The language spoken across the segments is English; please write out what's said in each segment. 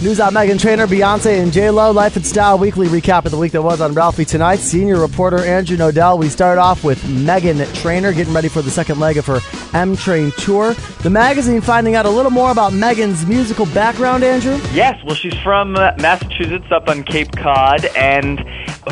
News on Meghan Trainor, Beyonce, and J Lo. Life and Style Weekly recap of the week that was on Ralphie tonight. Senior reporter Andrew Nodell. We start off with Meghan Trainor getting ready for the second leg of her M Train tour. The magazine finding out a little more about Meghan's musical background. Andrew. Yes, well, she's from uh, Massachusetts, up on Cape Cod, and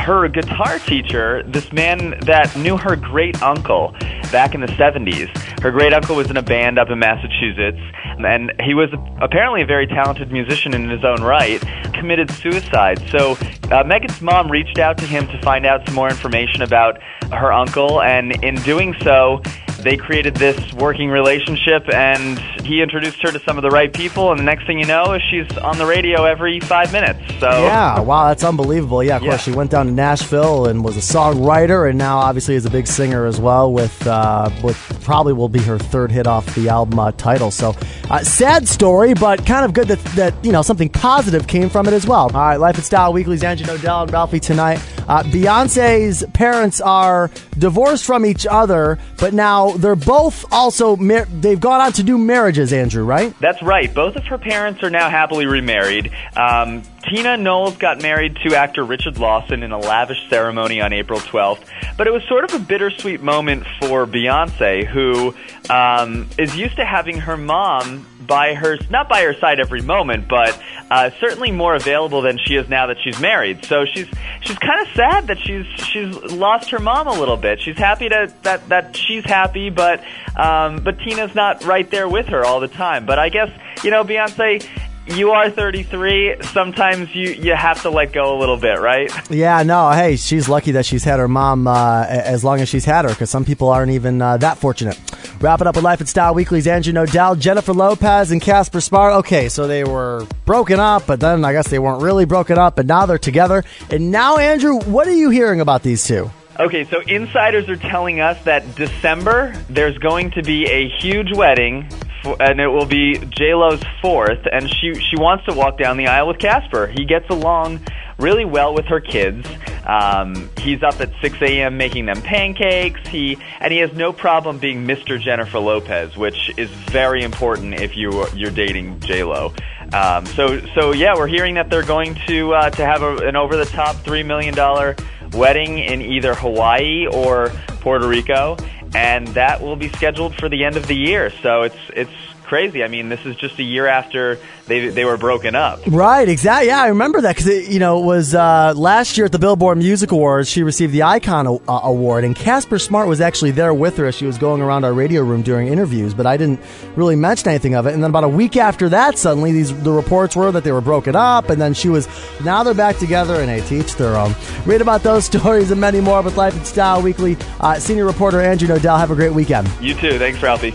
her guitar teacher, this man that knew her great uncle back in the 70s. Her great uncle was in a band up in Massachusetts, and he was apparently a very talented musician in his own right, committed suicide. So uh, Meghan's mom reached out to him to find out some more information about her uncle, and in doing so, they created this working relationship and he introduced her to some of the right people and the next thing you know is she's on the radio every five minutes so. Yeah wow that's unbelievable. Yeah of Yeah. course she went down to nashville and was a songwriter and now obviously is a big singer as well with uh, what probably will be her third hit off the album uh, title. So uh, sad story but kind of good that, that you know something positive came from it as well. All right life and style weekly's andrew Nodell and ralphie tonight uh, beyonce's parents are divorced from each other but now they're both also mar- they've gone on to do marriages andrew right That's right. Both of her parents are now happily remarried. Um, Tina Knowles got married to actor Richard Lawson in a lavish ceremony on April 12th, but it was sort of a bittersweet moment for Beyonce, who um, is used to having her mom by her not by her side every moment, but uh, certainly more available than she is now that she's married. So she's she's kind of sad that she's she's lost her mom a little bit. She's happy to that that she's happy, but um, but Tina's not right there with her all the time. But I guess you know Beyonce. You are 33. Sometimes you you have to let go a little bit, right? Yeah, no. Hey, she's lucky that she's had her mom uh, as long as she's had her, because some people aren't even uh, that fortunate. Wrap it up with Life and Style Weekly's Andrew Nodell, Jennifer Lopez, and Casper Smart. Okay, so they were broken up, but then I guess they weren't really broken up, but now they're together. And now, Andrew, what are you hearing about these two? Okay, so insiders are telling us that December there's going to be a huge wedding, and it will be J Lo's fourth, and she she wants to walk down the aisle with Casper. He gets along really well with her kids. Um, he's up at 6 a.m. making them pancakes. He and he has no problem being Mr. Jennifer Lopez, which is very important if you you're dating J Lo. Um, so so yeah, we're hearing that they're going to uh, to have a, an over the top three million dollar wedding in either Hawaii or Puerto Rico, and that will be scheduled for the end of the year. So it's it's crazy. I mean, this is just a year after they they were broken up. Right, exactly. Yeah, I remember that because you know it was uh, last year at the Billboard Music Awards. She received the Icon uh, Award, and Casper Smart was actually there with her as she was going around our radio room during interviews. But I didn't really mention anything of it. And then about a week after that, suddenly these the reports were that they were broken up, and then she was now they're back together, and they teach their own. Read about those stories and many more with Life and Style Weekly. Uh, senior reporter Andrew Nodell. Have a great weekend. You too. Thanks, Ralphie.